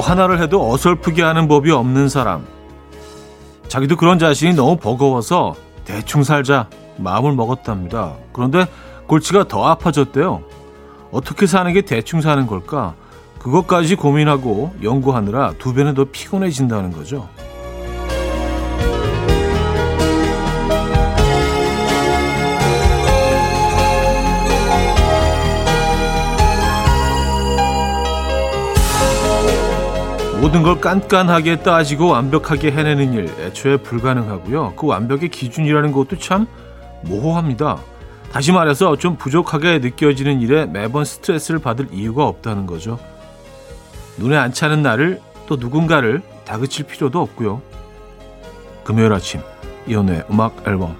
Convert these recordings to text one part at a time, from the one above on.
뭐 하나를 해도 어설프게 하는 법이 없는 사람. 자기도 그런 자신이 너무 버거워서 대충 살자 마음을 먹었답니다. 그런데 골치가 더 아파졌대요. 어떻게 사는 게 대충 사는 걸까? 그것까지 고민하고 연구하느라 두 배는 더 피곤해진다는 거죠. 모든 걸 깐깐하게 따지고 완벽하게 해내는 일 애초에 불가능하고요. 그 완벽의 기준이라는 것도 참 모호합니다. 다시 말해서 좀 부족하게 느껴지는 일에 매번 스트레스를 받을 이유가 없다는 거죠. 눈에 안 차는 나를 또 누군가를 다그칠 필요도 없고요. 금요일 아침 이혼의 음악 앨범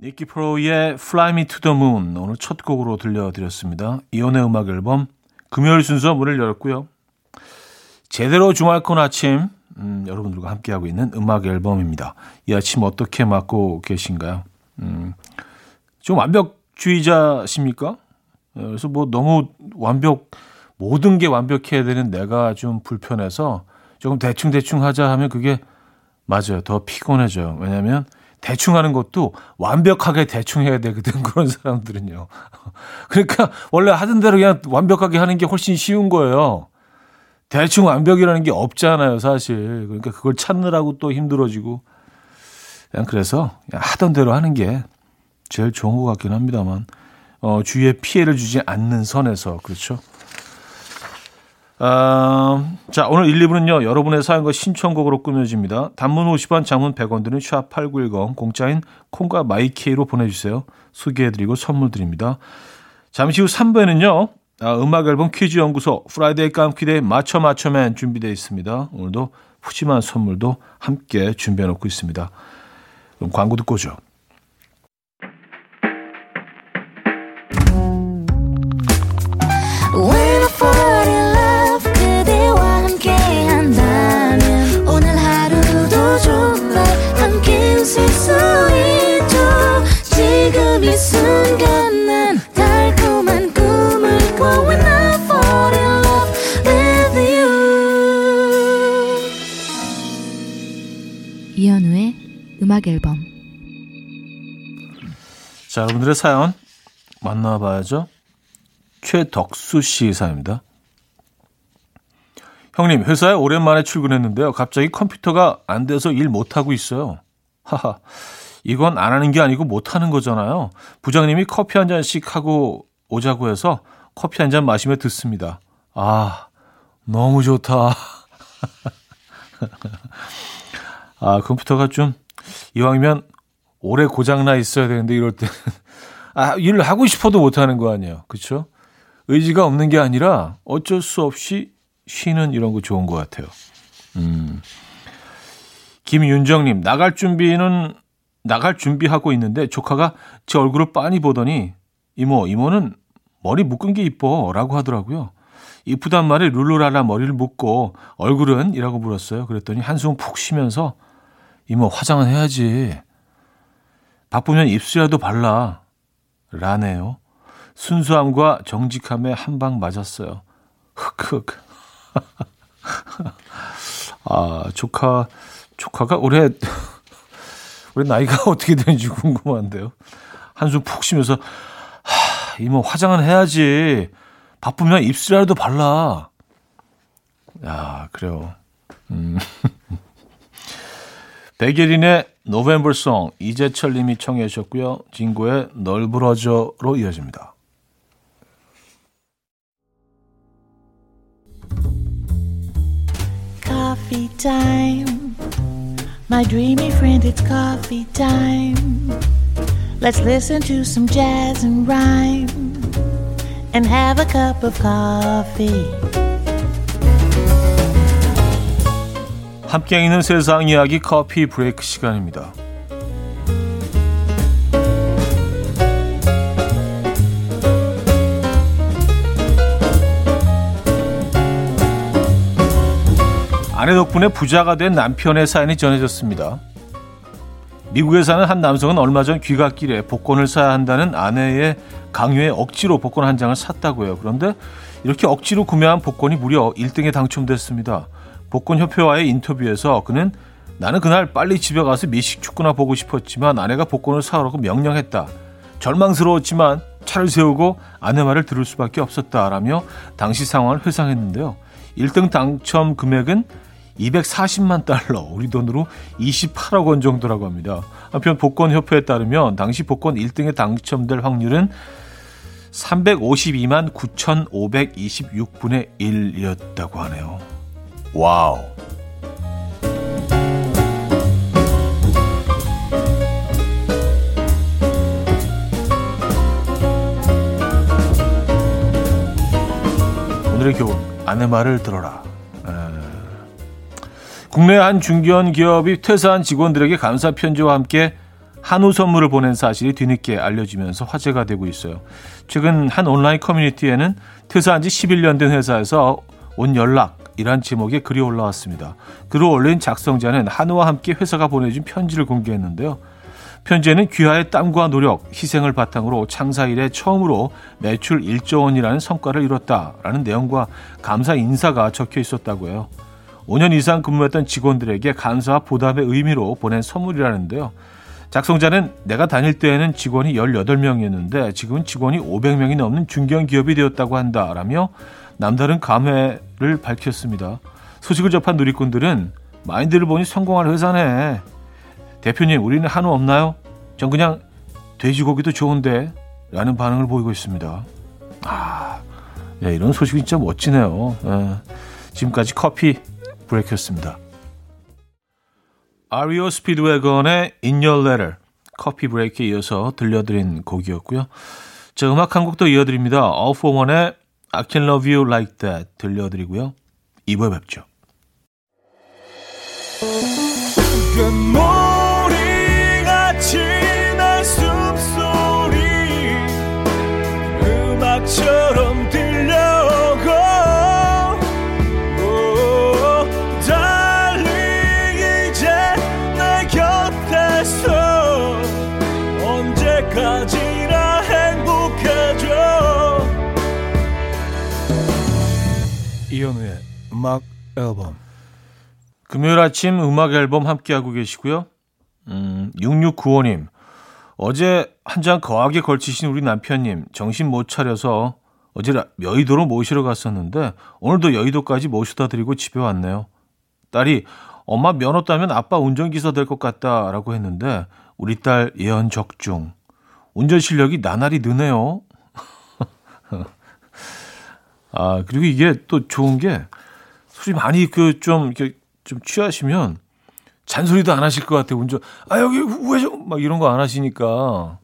니키 프로의 Fly Me to the Moon 오늘 첫 곡으로 들려드렸습니다. 이혼의 음악 앨범 금요일 순서 문을 열었고요. 제대로 주말권 아침 음, 여러분들과 함께하고 있는 음악 앨범입니다. 이 아침 어떻게 맞고 계신가요? 음, 좀 완벽주의자십니까? 어, 그래서 뭐 너무 완벽 모든 게 완벽해야 되는 내가 좀 불편해서 조금 대충 대충 하자 하면 그게 맞아요. 더 피곤해져요. 왜냐하면 대충 하는 것도 완벽하게 대충 해야 되거든 그런 사람들은요. 그러니까 원래 하던 대로 그냥 완벽하게 하는 게 훨씬 쉬운 거예요. 대충 완벽이라는 게 없잖아요, 사실. 그러니까 그걸 찾느라고 또 힘들어지고. 그냥 그래서 그냥 하던 대로 하는 게 제일 좋은 것 같긴 합니다만, 어, 주위에 피해를 주지 않는 선에서, 그렇죠. 어, 자, 오늘 1, 2부는요, 여러분의 사연과 신청곡으로 꾸며집니다. 단문 50원, 장문 100원 드는 샵8910, 공짜인 콩과 마이K로 보내주세요. 소개해드리고 선물 드립니다. 잠시 후 3부에는요, 아, 음악 앨범 퀴즈 연구소 Friday 깜퀴데이 맞춰 맞춰맨 준비되어 있습니다. 오늘도 푸짐한 선물도 함께 준비해 놓고 있습니다. 그럼 광고 듣고 오죠. 자 여러분들의 사연 만나봐야죠 최덕수 씨 사연입니다 형님 회사에 오랜만에 출근했는데요 갑자기 컴퓨터가 안 돼서 일 못하고 있어요 하하 이건 안 하는 게 아니고 못 하는 거잖아요. 부장님이 커피 한 잔씩 하고 오자고 해서 커피 한 잔 마시며 듣습니다. 아, 너무 좋다. 아, 컴퓨터가 좀 이왕이면 오래 고장나 있어야 되는데 이럴 때 아, 일을 하고 싶어도 못 하는 거 아니에요. 그렇죠? 의지가 없는 게 아니라 어쩔 수 없이 쉬는 이런 거 좋은 것 같아요. 음. 김윤정 님, 나갈 준비는 나갈 준비하고 있는데 조카가 제 얼굴을 빤히 보더니 이모, 이모는 머리 묶은 게 이뻐 라고 하더라고요. 이쁘단 말에 룰루랄라 머리를 묶고 얼굴은 이라고 물었어요. 그랬더니 한숨 푹 쉬면서 이모 화장은 해야지. 바쁘면 입술이라도 발라. 라네요. 순수함과 정직함에 한 방 맞았어요. 흑흑. 아, 조카, 조카가 올해 우리 나이가 어떻게 되는지 궁금한데요. 한숨 푹 쉬면서 하, 이모 화장은 해야지. 바쁘면 입술이라도 발라. 야, 그래요. 음. 백예린의 노벤버송 이재철 님이 청해 주셨고요. 진고의 널 부러져로 이어집니다. Coffee time. My dreamy friend, it's coffee time. Let's listen to some jazz and rhyme and have a cup of coffee. 함께 있는 세상 이야기 커피 브레이크 시간입니다. 아내 덕분에 부자가 된 남편의 사연이 전해졌습니다. 미국에 사는 한 남성은 얼마 전 귀갓길에 복권을 사야 한다는 아내의 강요에 억지로 복권 한 장을 샀다고 해요. 그런데 이렇게 억지로 구매한 복권이 무려 1등에 당첨됐습니다. 복권협회와의 인터뷰에서 그는 나는 그날 빨리 집에 가서 미식 축구나 보고 싶었지만 아내가 복권을 사오라고 명령했다. 절망스러웠지만 차를 세우고 아내 말을 들을 수밖에 없었다라며 당시 상황을 회상했는데요. 1등 당첨 금액은 240만 달러, 우리 돈으로 28억 원 정도라고 합니다. 한편 복권협회에 따르면 당시 복권 1등에 당첨될 확률은 352만 9,526분의 1이었다고 하네요. 와우. 오늘의 교훈, 아내 말을 들어라. 국내 한 중견 기업이 퇴사한 직원들에게 감사 편지와 함께 한우 선물을 보낸 사실이 뒤늦게 알려지면서 화제가 되고 있어요. 최근 한 온라인 커뮤니티에는 퇴사한 지 11년 된 회사에서 온 연락 이란 제목의 글이 올라왔습니다. 글을 올린 작성자는 한우와 함께 회사가 보내준 편지를 공개했는데요. 편지에는 귀하의 땀과 노력, 희생을 바탕으로 창사 일에 처음으로 매출 1조 원이라는 성과를 이뤘다라는 내용과 감사 인사가 적혀 있었다고 해요. 5년 이상 근무했던 직원들에게 감사와 보답의 의미로 보낸 선물이라는데요. 작성자는 내가 다닐 때에는 직원이 18명이었는데 지금은 직원이 500명이 넘는 중견 기업이 되었다고 한다라며 남다른 감회 를 밝혔습니다. 소식을 접한 누리꾼들은 마인드를 보니 성공할 회사네. 대표님, 우리는 한우 없나요? 전 그냥 돼지고기도 좋은데 라는 반응을 보이고 있습니다. 아, 네, 이런 소식이 진짜 멋지네요. 네, 지금까지 커피 브레이크였습니다. 아리오 스피드웨건의 In Your Letter 커피 브레이크에 이어서 들려드린 곡이었고요. 자, 음악 한 곡도 이어드립니다. All for One의 I Can Love You Like That 들려드리고요. 2부에 뵙죠. 이현우의 음악 앨범 금요일 아침 음악 앨범 함께하고 계시고요. 음, 6695님 어제 한 장 거하게 걸치신 우리 남편님 정신 못 차려서 어제 여의도로 모시러 갔었는데 오늘도 여의도까지 모셔다 드리고 집에 왔네요. 딸이 엄마 면허 따면 아빠 운전기사 될 것 같다라고 했는데 우리 딸 예언 적중. 운전 실력이 나날이 느네요. 아, 그리고 이게 또 좋은 게 술이 많이 그 좀 이렇게 좀 취하시면 잔소리도 안 하실 것 같아요. 운전. 아, 여기 우회전 막 이런 거 안 하시니까.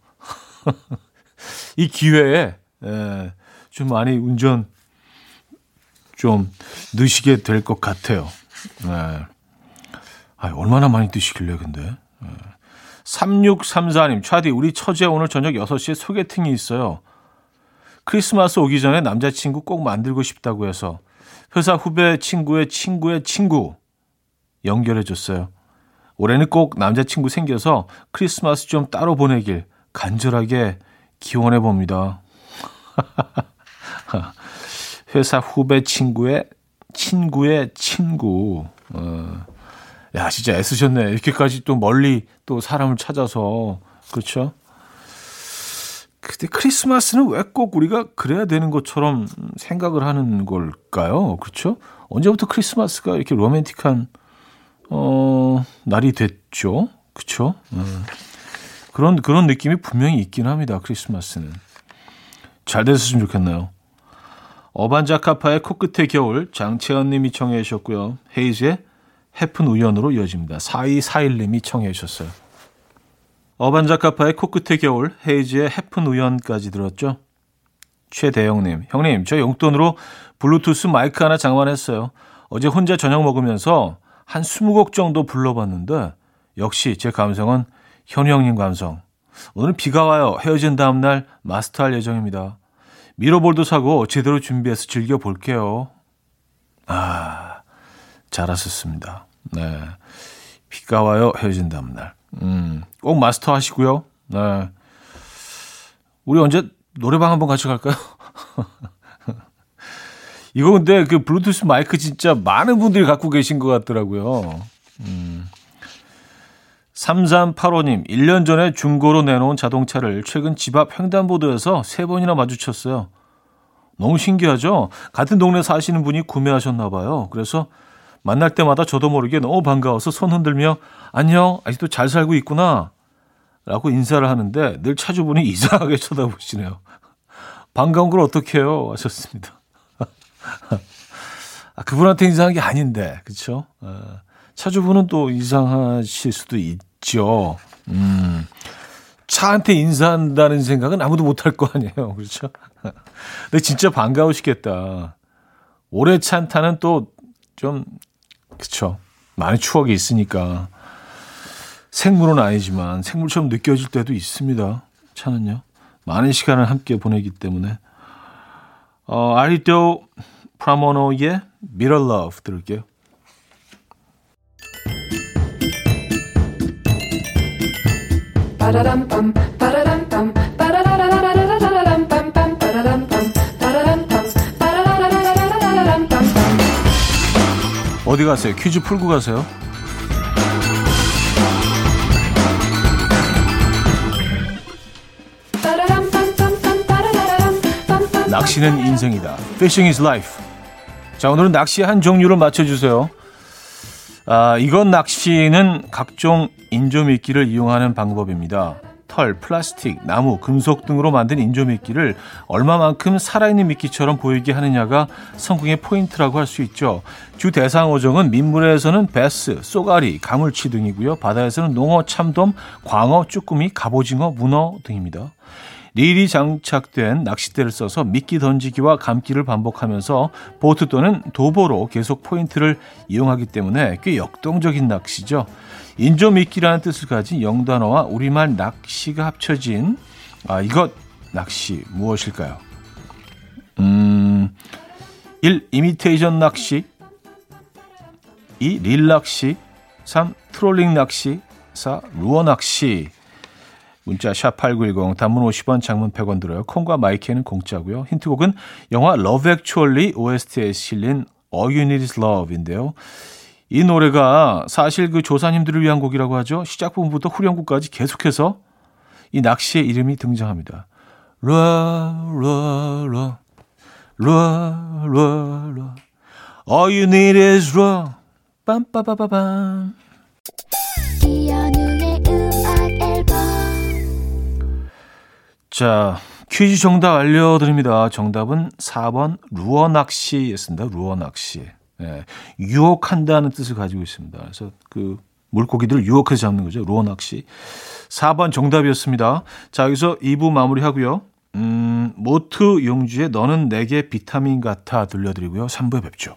이 기회에 예, 좀 많이 운전 좀 넣으시게 될 것 같아요. 예. 아, 얼마나 많이 드시길래 근데. 예. 3634님, 차디, 우리 처제 오늘 저녁 6시에 소개팅이 있어요. 크리스마스 오기 전에 남자친구 꼭 만들고 싶다고 해서 회사 후배 친구의 친구의 친구 연결해 줬어요. 올해는 꼭 남자친구 생겨서 크리스마스 좀 따로 보내길 간절하게 기원해 봅니다. 회사 후배 친구의 친구의 친구. 어. 야, 진짜 애쓰셨네. 이렇게까지 또 멀리 또 사람을 찾아서. 그렇죠? 근데 크리스마스는 왜 꼭 우리가 그래야 되는 것처럼 생각을 하는 걸까요? 그렇죠? 언제부터 크리스마스가 이렇게 로맨틱한 어, 날이 됐죠? 그렇죠? 음. 그런 그런 느낌이 분명히 있긴 합니다. 크리스마스는 잘 됐으면 좋겠나요? 어반자카파의 코끝의 겨울 장채연님이 청해 주셨고요. 헤이즈의 해픈 우연으로 이어집니다. 4241님이 청해 주셨어요. 어반자카파의 코끝의 겨울, 헤이즈의 해픈 우연까지 들었죠. 최대영님, 형님, 저 용돈으로 블루투스 마이크 하나 장만했어요. 어제 혼자 저녁 먹으면서 한 20곡 정도 불러봤는데, 역시 제 감성은 현우 형님 감성. 오늘 비가 와요. 헤어진 다음날 마스터할 예정입니다. 미러볼도 사고 제대로 준비해서 즐겨볼게요. 아, 잘하셨습니다. 네. 비가 와요. 헤어진 다음날. 음, 꼭 마스터 하시고요. 네. 우리 언제 노래방 한번 같이 갈까요? 이거 근데 그 블루투스 마이크 진짜 많은 분들이 갖고 계신 것 같더라고요. 음. 3385님, 1년 전에 중고로 내놓은 자동차를 최근 집 앞 횡단보도에서 세 번이나 마주쳤어요. 너무 신기하죠? 같은 동네 사시는 분이 구매하셨나 봐요. 그래서 만날 때마다 저도 모르게 너무 반가워서 손 흔들며 안녕, 아직도 잘 살고 있구나. 라고 인사를 하는데 늘 차주분이 이상하게 쳐다보시네요. 반가운 걸 어떻게 해요? 하셨습니다. 아, 그분한테 이상한 게 아닌데, 그쵸? 어, 차주분은 또 이상하실 수도 있죠. 음, 차한테 인사한다는 생각은 아무도 못할 거 아니에요. 그렇죠? 근데 진짜 반가우시겠다. 오래 찬 타는 또 좀, 그쵸. 많은 추억이 있으니까. 생물은 아니지만 생물처럼 느껴질 때도 있습니다. 차는요. 많은 시간을 함께 보내기 때문에. 어, 아리도 프라모노의 Love 들을게요. 어디 가세요? 퀴즈 풀고 가세요. 낚시는 인생이다. Fishing is life. 자, 오늘은 낚시의 한 종류를 맞춰주세요. 아, 이건 낚시는 각종 인조미끼를 이용하는 방법입니다. 털, 플라스틱, 나무, 금속 등으로 만든 인조미끼를 얼마만큼 살아있는 미끼처럼 보이게 하느냐가 성공의 포인트라고 할 수 있죠. 주 대상 어종은 민물에서는 베스, 쏘가리, 가물치 등이고요. 바다에서는 농어, 참돔, 광어, 쭈꾸미, 갑오징어, 문어 등입니다. 릴이 장착된 낚싯대를 써서 미끼 던지기와 감기를 반복하면서 보트 또는 도보로 계속 포인트를 이동하기 때문에 꽤 역동적인 낚시죠. 인조미끼라는 뜻을 가진 영단어와 우리말 낚시가 합쳐진 아, 이것 낚시 무엇일까요? 음, 1. 이미테이션 낚시 2. 릴 낚시 3. 트롤링 낚시 4. 루어 낚시 문자 샵8910 단문 50원 장문 100원 들어요. 콩과 my K는 공짜고요. 힌트곡은 영화 Love Actually OST에 실린 All You Need Is Love인데요. 이 노래가 사실 그 조사님들을 위한 곡이라고 하죠. 시작 부분부터 후렴구까지 계속해서 이 낚시의 이름이 등장합니다. 라, 라, 라, 라, 라, 라. All you need is raw. 빰빠바바밤. 자, 퀴즈 정답 알려드립니다. 정답은 4번 루어 낚시였습니다. 루어 낚시. 예, 유혹한다는 뜻을 가지고 있습니다. 그래서 그 물고기들을 유혹해서 잡는 거죠. 루어 낚시. 4번 정답이었습니다. 자, 여기서 2부 마무리하고요. 음, 모트 용주의 너는 내게 비타민 같아 들려드리고요. 3부에 뵙죠.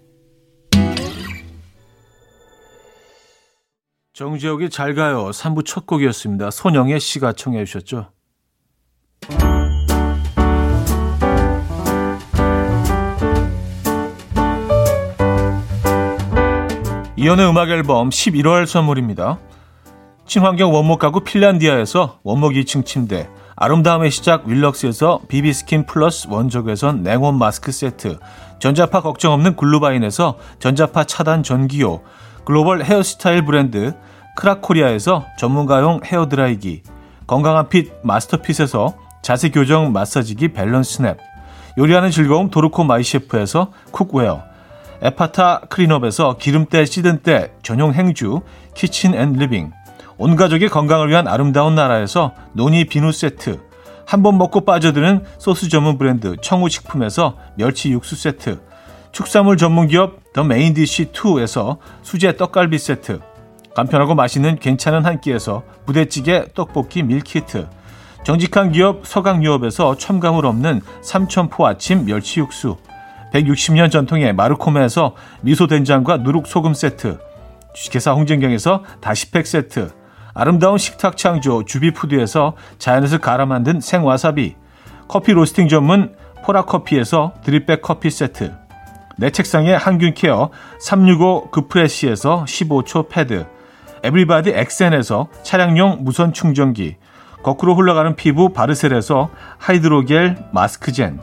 정지혁의 잘 가요 3부 첫 곡이었습니다. 손영의 씨가 청해 주셨죠. 이현우의 음악 앨범 11월 선물입니다. 친환경 원목 가구 핀란디아에서 원목 2층 침대, 아름다움의 시작 윌럭스에서 비비스킨 플러스 원적외선 냉온 마스크 세트, 전자파 걱정 없는 글루바인에서 전자파 차단 전기요, 글로벌 헤어스타일 브랜드 크라코리아에서 전문가용 헤어드라이기, 건강한 핏 마스터핏에서 자세 교정 마사지기 밸런스 냅, 요리하는 즐거움 도르코 마이셰프에서 cookware, 에파타 클린업에서 기름때 찌든 때 전용 행주 kitchen and living 온 가족의 건강을 위한 아름다운 나라에서 노니 비누 세트 한 번 먹고 빠져드는 소스 전문 브랜드 청우식품에서 멸치 육수 세트 축산물 전문 기업 더 메인디시 2에서 수제 떡갈비 세트 간편하고 맛있는 괜찮은 한 끼에서 부대찌개 떡볶이 밀키트. 정직한 기업 서강유업에서 첨가물 없는 삼천포 아침 멸치 육수. 160년 전통의 마르코메에서 미소된장과 누룩소금 세트. 주식회사 홍진경에서 다시팩 세트. 아름다운 식탁 창조 주비푸드에서 자연에서 갈아 만든 생와사비. 커피 로스팅 전문 포라커피에서 드립백 커피 세트. 내 책상에 항균 케어 365 그프레시에서 15초 패드 에브리바디 엑센에서 차량용 무선 충전기 거꾸로 흘러가는 피부 바르셀에서 하이드로겔 마스크젠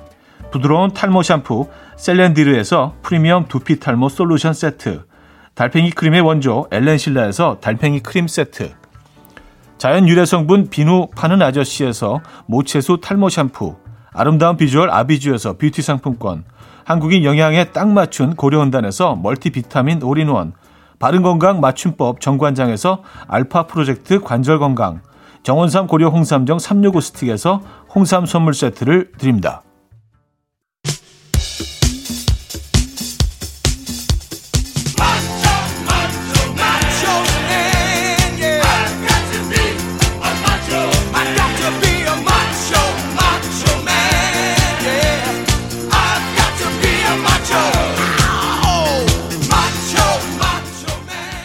부드러운 탈모 샴푸 셀렌디르에서 프리미엄 두피 탈모 솔루션 세트 달팽이 크림의 원조 엘렌실라에서 달팽이 크림 세트 자연 유래 성분 비누 파는 아저씨에서 모체수 탈모 샴푸 아름다운 비주얼 아비주에서 뷰티 상품권 한국인 영양에 딱 맞춘 고려은단에서 멀티비타민 올인원 바른건강 맞춤법 정관장에서 알파 프로젝트 관절건강 정원삼 고려 홍삼정 365 스틱에서 홍삼 선물 세트를 드립니다.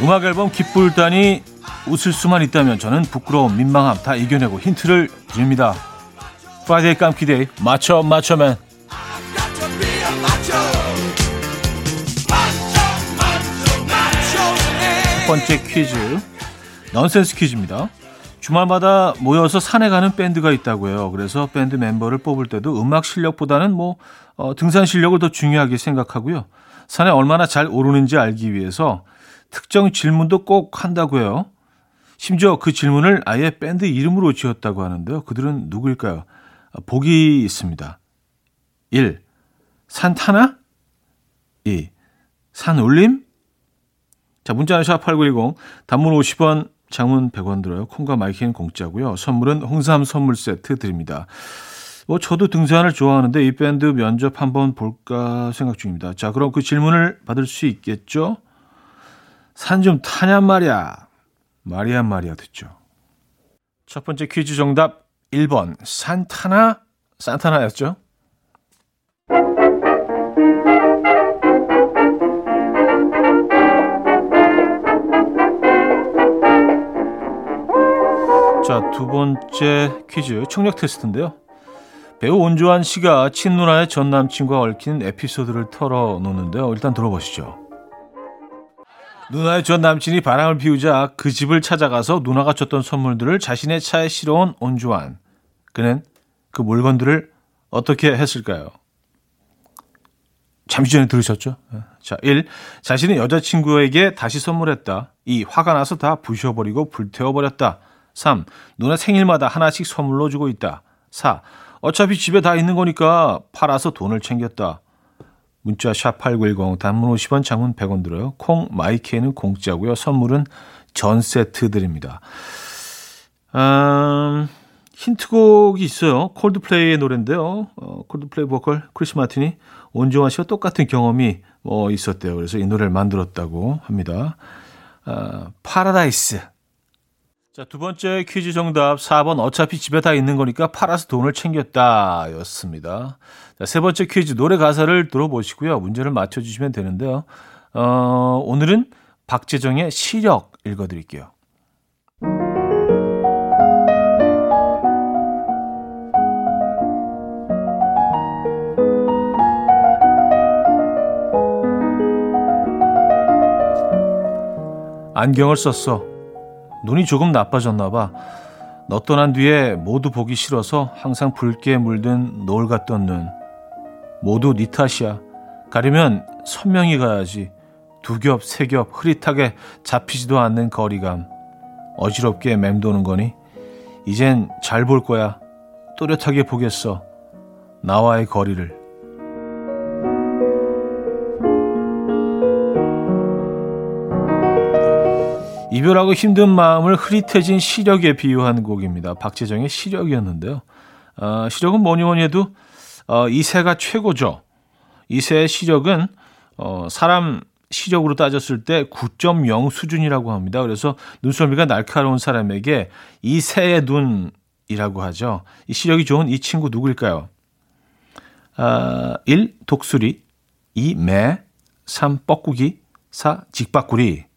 음악 앨범 기쁠다니 웃을 수만 있다면 저는 부끄러움, 민망함 다 이겨내고 힌트를 드립니다. Friday 깜키데이 맞춰 맞춰맨 첫 번째 퀴즈 넌센스 퀴즈입니다. 주말마다 모여서 산에 가는 밴드가 있다고요. 그래서 밴드 멤버를 뽑을 때도 음악 실력보다는 뭐 어, 등산 실력을 더 중요하게 생각하고요. 산에 얼마나 잘 오르는지 알기 위해서 특정 질문도 꼭 한다고요. 심지어 그 질문을 아예 밴드 이름으로 지었다고 하는데요. 그들은 누구일까요? 보기 있습니다. 1. 산타나? 2. 산울림? 자, 문자는 샵8910, 단문 50원, 장문 100원 들어요. 콩과 my K는 공짜고요. 선물은 홍삼 선물 세트 드립니다. 뭐 저도 등산을 좋아하는데 이 밴드 면접 한번 볼까 생각 중입니다. 자, 그럼 그 질문을 받을 수 있겠죠? 산 좀 타냔 말이야. 말이야 말이야 듣죠. 첫 번째 퀴즈 정답 1번 산타나 산타나였죠. 자, 두 번째 퀴즈 청력 테스트인데요. 배우 온조한 씨가 친누나의 전 남친과 얽힌 에피소드를 털어놓는데요. 일단 들어보시죠. 누나의 전 남친이 바람을 피우자 그 집을 찾아가서 누나가 줬던 선물들을 자신의 차에 실어온 온주환. 그는 그 물건들을 어떻게 했을까요? 잠시 전에 들으셨죠? 자, 1. 자신의 여자친구에게 다시 선물했다. 2. 화가 나서 다 부셔버리고 불태워버렸다. 3. 누나 생일마다 하나씩 선물로 주고 있다. 4. 어차피 집에 다 있는 거니까 팔아서 돈을 챙겼다. 문자 샵8910 단문 50원 장문 100원 들어요. 콩 my K는 공짜고요. 선물은 전 세트 드립니다. 음, 힌트곡이 있어요. 콜드플레이의 노래인데요. 어, 콜드플레이 보컬 크리스 마틴이 온주완 씨와 똑같은 경험이 뭐 있었대요. 그래서 이 노래를 만들었다고 합니다. 어, 파라다이스. 자, 두 번째 퀴즈 정답 4번 어차피 집에 다 있는 거니까 팔아서 돈을 챙겼다 였습니다. 자, 세 번째 퀴즈 노래 가사를 들어보시고요. 문제를 맞춰주시면 되는데요. 어, 오늘은 박재정의 시력 읽어드릴게요. 안경을 썼어. 눈이 조금 나빠졌나 봐. 너 떠난 뒤에 모두 보기 싫어서 항상 붉게 물든 노을 같던 눈. 모두 네 탓이야. 가려면 선명히 가야지. 두 겹, 세 겹, 흐릿하게 잡히지도 않는 거리감. 어지럽게 맴도는 거니? 이젠 잘 볼 거야. 또렷하게 보겠어. 나와의 거리를. 이별하고 힘든 마음을 흐릿해진 시력에 비유한 곡입니다. 박재정의 시력이었는데요. 어, 시력은 뭐니 뭐니 해도 어, 이 새가 최고죠. 이 새의 시력은 어, 사람 시력으로 따졌을 때 9.0 수준이라고 합니다. 그래서 눈썰미가 날카로운 사람에게 이 새의 눈 이라고 하죠. 이 시력이 좋은 이 친구 누구일까요? 아, 1. 독수리 2. 매 3. 뻐꾸기 4. 직박구리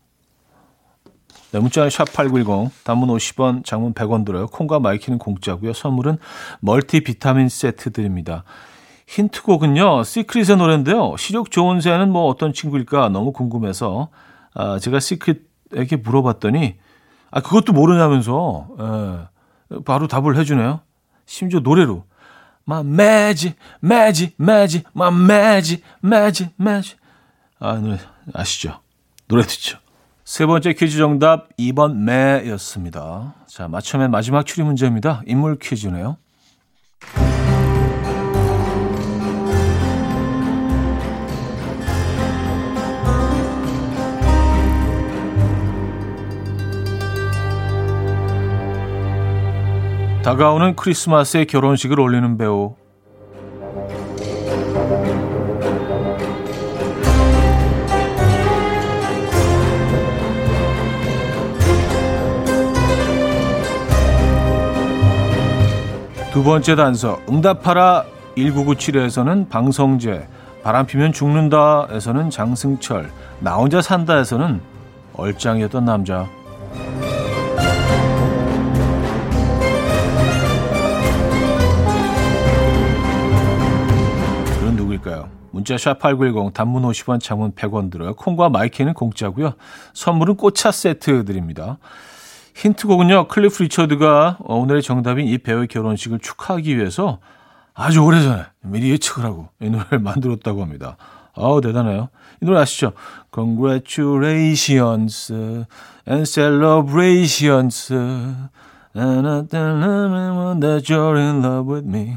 네, 문자는 샵8910 단문 50원 장문 100원 들어요. 콩과 my K는 공짜고요. 선물은 멀티 비타민 세트 드립니다. 힌트곡은요. 시크릿의 노래인데요. 시력 좋은 새는 뭐 어떤 친구일까 너무 궁금해서 아, 제가 시크릿에게 물어봤더니 아 그것도 모르냐면서 예, 바로 답을 해주네요. 심지어 노래로 My magic, magic, magic. 아, 노래 아시죠? 노래 듣죠. 세 번째 퀴즈 정답 2번 매였습니다. 자, 맞춰맨 마지막 추리 문제입니다. 인물 퀴즈네요. 다가오는 크리스마스에 결혼식을 올리는 배우 두 번째 단서 응답하라 1997에서는 방성재 바람피면 죽는다에서는 장승철 나 혼자 산다에서는 얼짱이었던 남자 문자 샵8910 단문 50원 장문 100원 들어요. 콩과 my K는 공짜고요. 선물은 꽃차 세트 드립니다. 힌트곡은요. 클리프 리처드가 오늘의 정답인 이 배우의 결혼식을 축하하기 위해서 아주 오래전에 미리 예측을 하고 이 노래를 만들었다고 합니다. 아우 대단해요. 이 노래 아시죠? Congratulations and celebrations that you're in love with me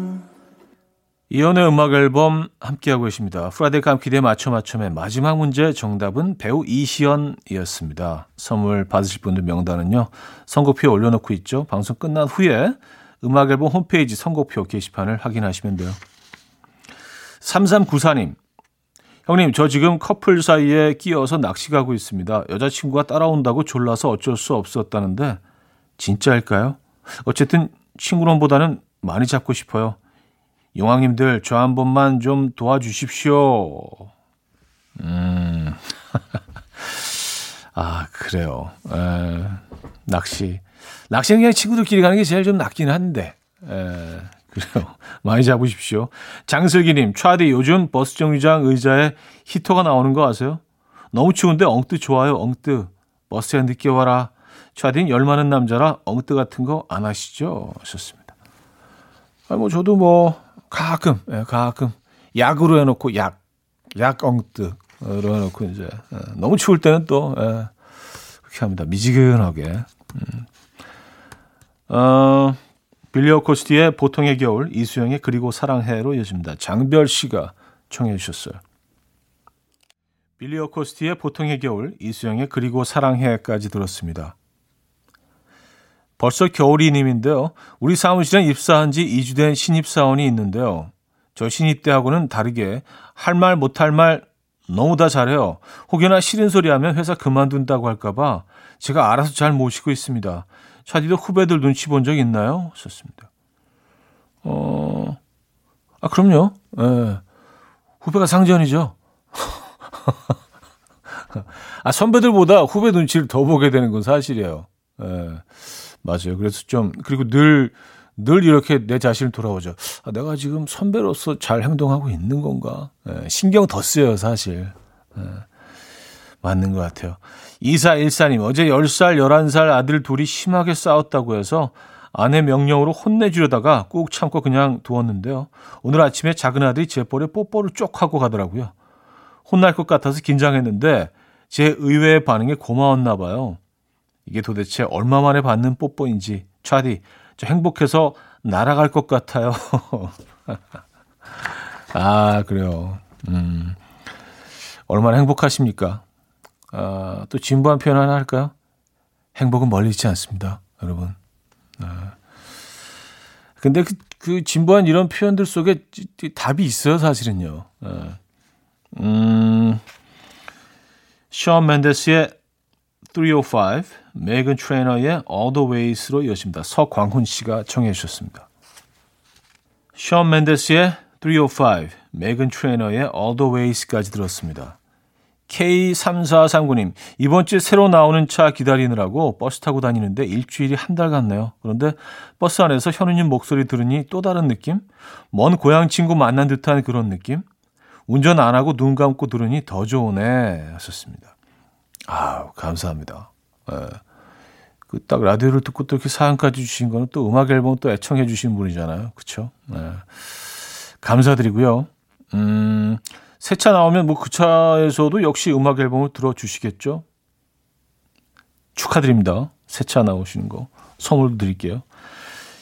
이현우의 음악 앨범 함께하고 계십니다. Friday 감키대 맞춰 맞춰의 마지막 문제 정답은 배우 이시언이었습니다. 선물 받으실 분들 명단은요. 선곡표에 올려놓고 있죠. 방송 끝난 후에 음악 앨범 홈페이지 선곡표 게시판을 확인하시면 돼요. 3394님. 형님, 저 지금 커플 사이에 끼어서 낚시 가고 있습니다. 여자친구가 따라온다고 졸라서 어쩔 수 없었다는데 진짜일까요? 어쨌든 친구론보다는 많이 잡고 싶어요. 용왕님들 저 한 번만 좀 도와주십시오. 음. 아, 그래요. 에, 낚시. 낚시는 그냥 친구들끼리 가는 게 제일 좀 낫긴 한데. 에, 그래요. 많이 잡으십시오. 장슬기님, 차디 요즘 버스 정류장 의자에 히터가 나오는 거 아세요? 너무 추운데 엉뜨 좋아요, 엉뜨. 버스에 늦게 와라. 차디는 열 많은 남자라 엉뜨 같은 거 안 하시죠? 하셨습니다. 아, 뭐, 저도 뭐, 가끔, 예, 가끔 약으로 해놓고 약, 약 엉뜨로 해놓고 이제 예, 너무 추울 때는 또 예, 그렇게 합니다. 미지근하게. 음. 어, 빌리어 코스티의 보통의 겨울, 이수영의 그리고 사랑해로 이어집니다. 장별 씨가 청해 주셨어요. 빌리어 코스티의 보통의 겨울, 이수영의 그리고 사랑해까지 들었습니다. 벌써 겨울이님인데요. 우리 사무실에 입사한 지 2주 된 신입사원이 있는데요. 저 신입 때하고는 다르게 할 말 못할 말 너무 다 잘해요. 혹여나 싫은 소리 하면 회사 그만둔다고 할까봐 제가 알아서 잘 모시고 있습니다. 차디도 후배들 눈치 본 적 있나요? 썼습니다. 어, 아, 그럼요. 예. 후배가 상전이죠. 아, 선배들보다 후배 눈치를 더 보게 되는 건 사실이에요. 예. 맞아요. 그래서 좀 그리고 늘늘 이렇게 내 자신을 돌아오죠. 아, 내가 지금 선배로서 잘 행동하고 있는 건가? 예, 신경 더 쓰여요, 사실. 예, 맞는 것 같아요. 2414님, 어제 10살, 11살 아들 둘이 심하게 싸웠다고 해서 아내 명령으로 혼내주려다가 꾹 참고 그냥 두었는데요. 오늘 아침에 작은 아들이 제 볼에 뽀뽀를 쪽 하고 가더라고요. 혼날 것 같아서 긴장했는데 제 의외의 반응에 고마웠나 봐요. 이게 도대체 얼마 만에 받는 뽀뽀인지 차디 저 행복해서 날아갈 것 같아요. 아, 그래요. 음. 얼마나 행복하십니까? 아, 또 진부한 표현 하나 할까요? 행복은 멀리 있지 않습니다, 여러분. 아. 근데 그, 그 진부한 이런 표현들 속에 답이 있어요, 사실은요. 아. 음, 숀 멘데스의 305, 메간 트레이너의 All the Ways로 이어집니다. 서광훈 씨가 청해 주셨습니다. 숀 멘데스의 305, 메간 트레이너의 All the Ways까지 들었습니다. K3439님, 이번 주에 새로 나오는 차 기다리느라고 버스 타고 다니는데 일주일이 한달 갔네요. 그런데 버스 안에서 현우님 목소리 들으니 또 다른 느낌? 먼 고향 친구 만난 듯한 그런 느낌? 운전 안 하고 눈 감고 들으니 더 좋으네. 하셨습니다. 아 감사합니다. 예. 그딱 라디오를 듣고 또 이렇게 사연까지 주신 거는 또 음악 앨범 또 애청해 주신 분이잖아요. 그쵸? 예. 감사드리고요. 음, 새 차 나오면 뭐 그 차에서도 역시 음악 앨범을 들어주시겠죠? 축하드립니다. 새 차 나오시는 거. 선물도 드릴게요.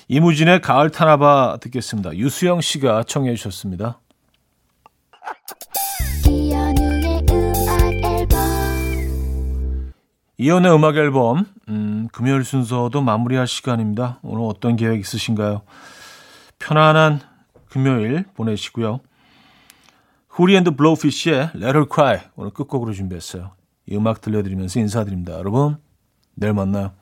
이무진의 가을 타나바 듣겠습니다. 유수영 씨가 청해 주셨습니다. 이연의 음악 앨범 음, 금요일 순서도 마무리할 시간입니다. 오늘 어떤 계획 있으신가요? 편안한 금요일 보내시고요. Hootie and the Blowfish의 Let Her Cry 오늘 끝곡으로 준비했어요. 이 음악 들려드리면서 인사드립니다. 여러분 내일 만나요.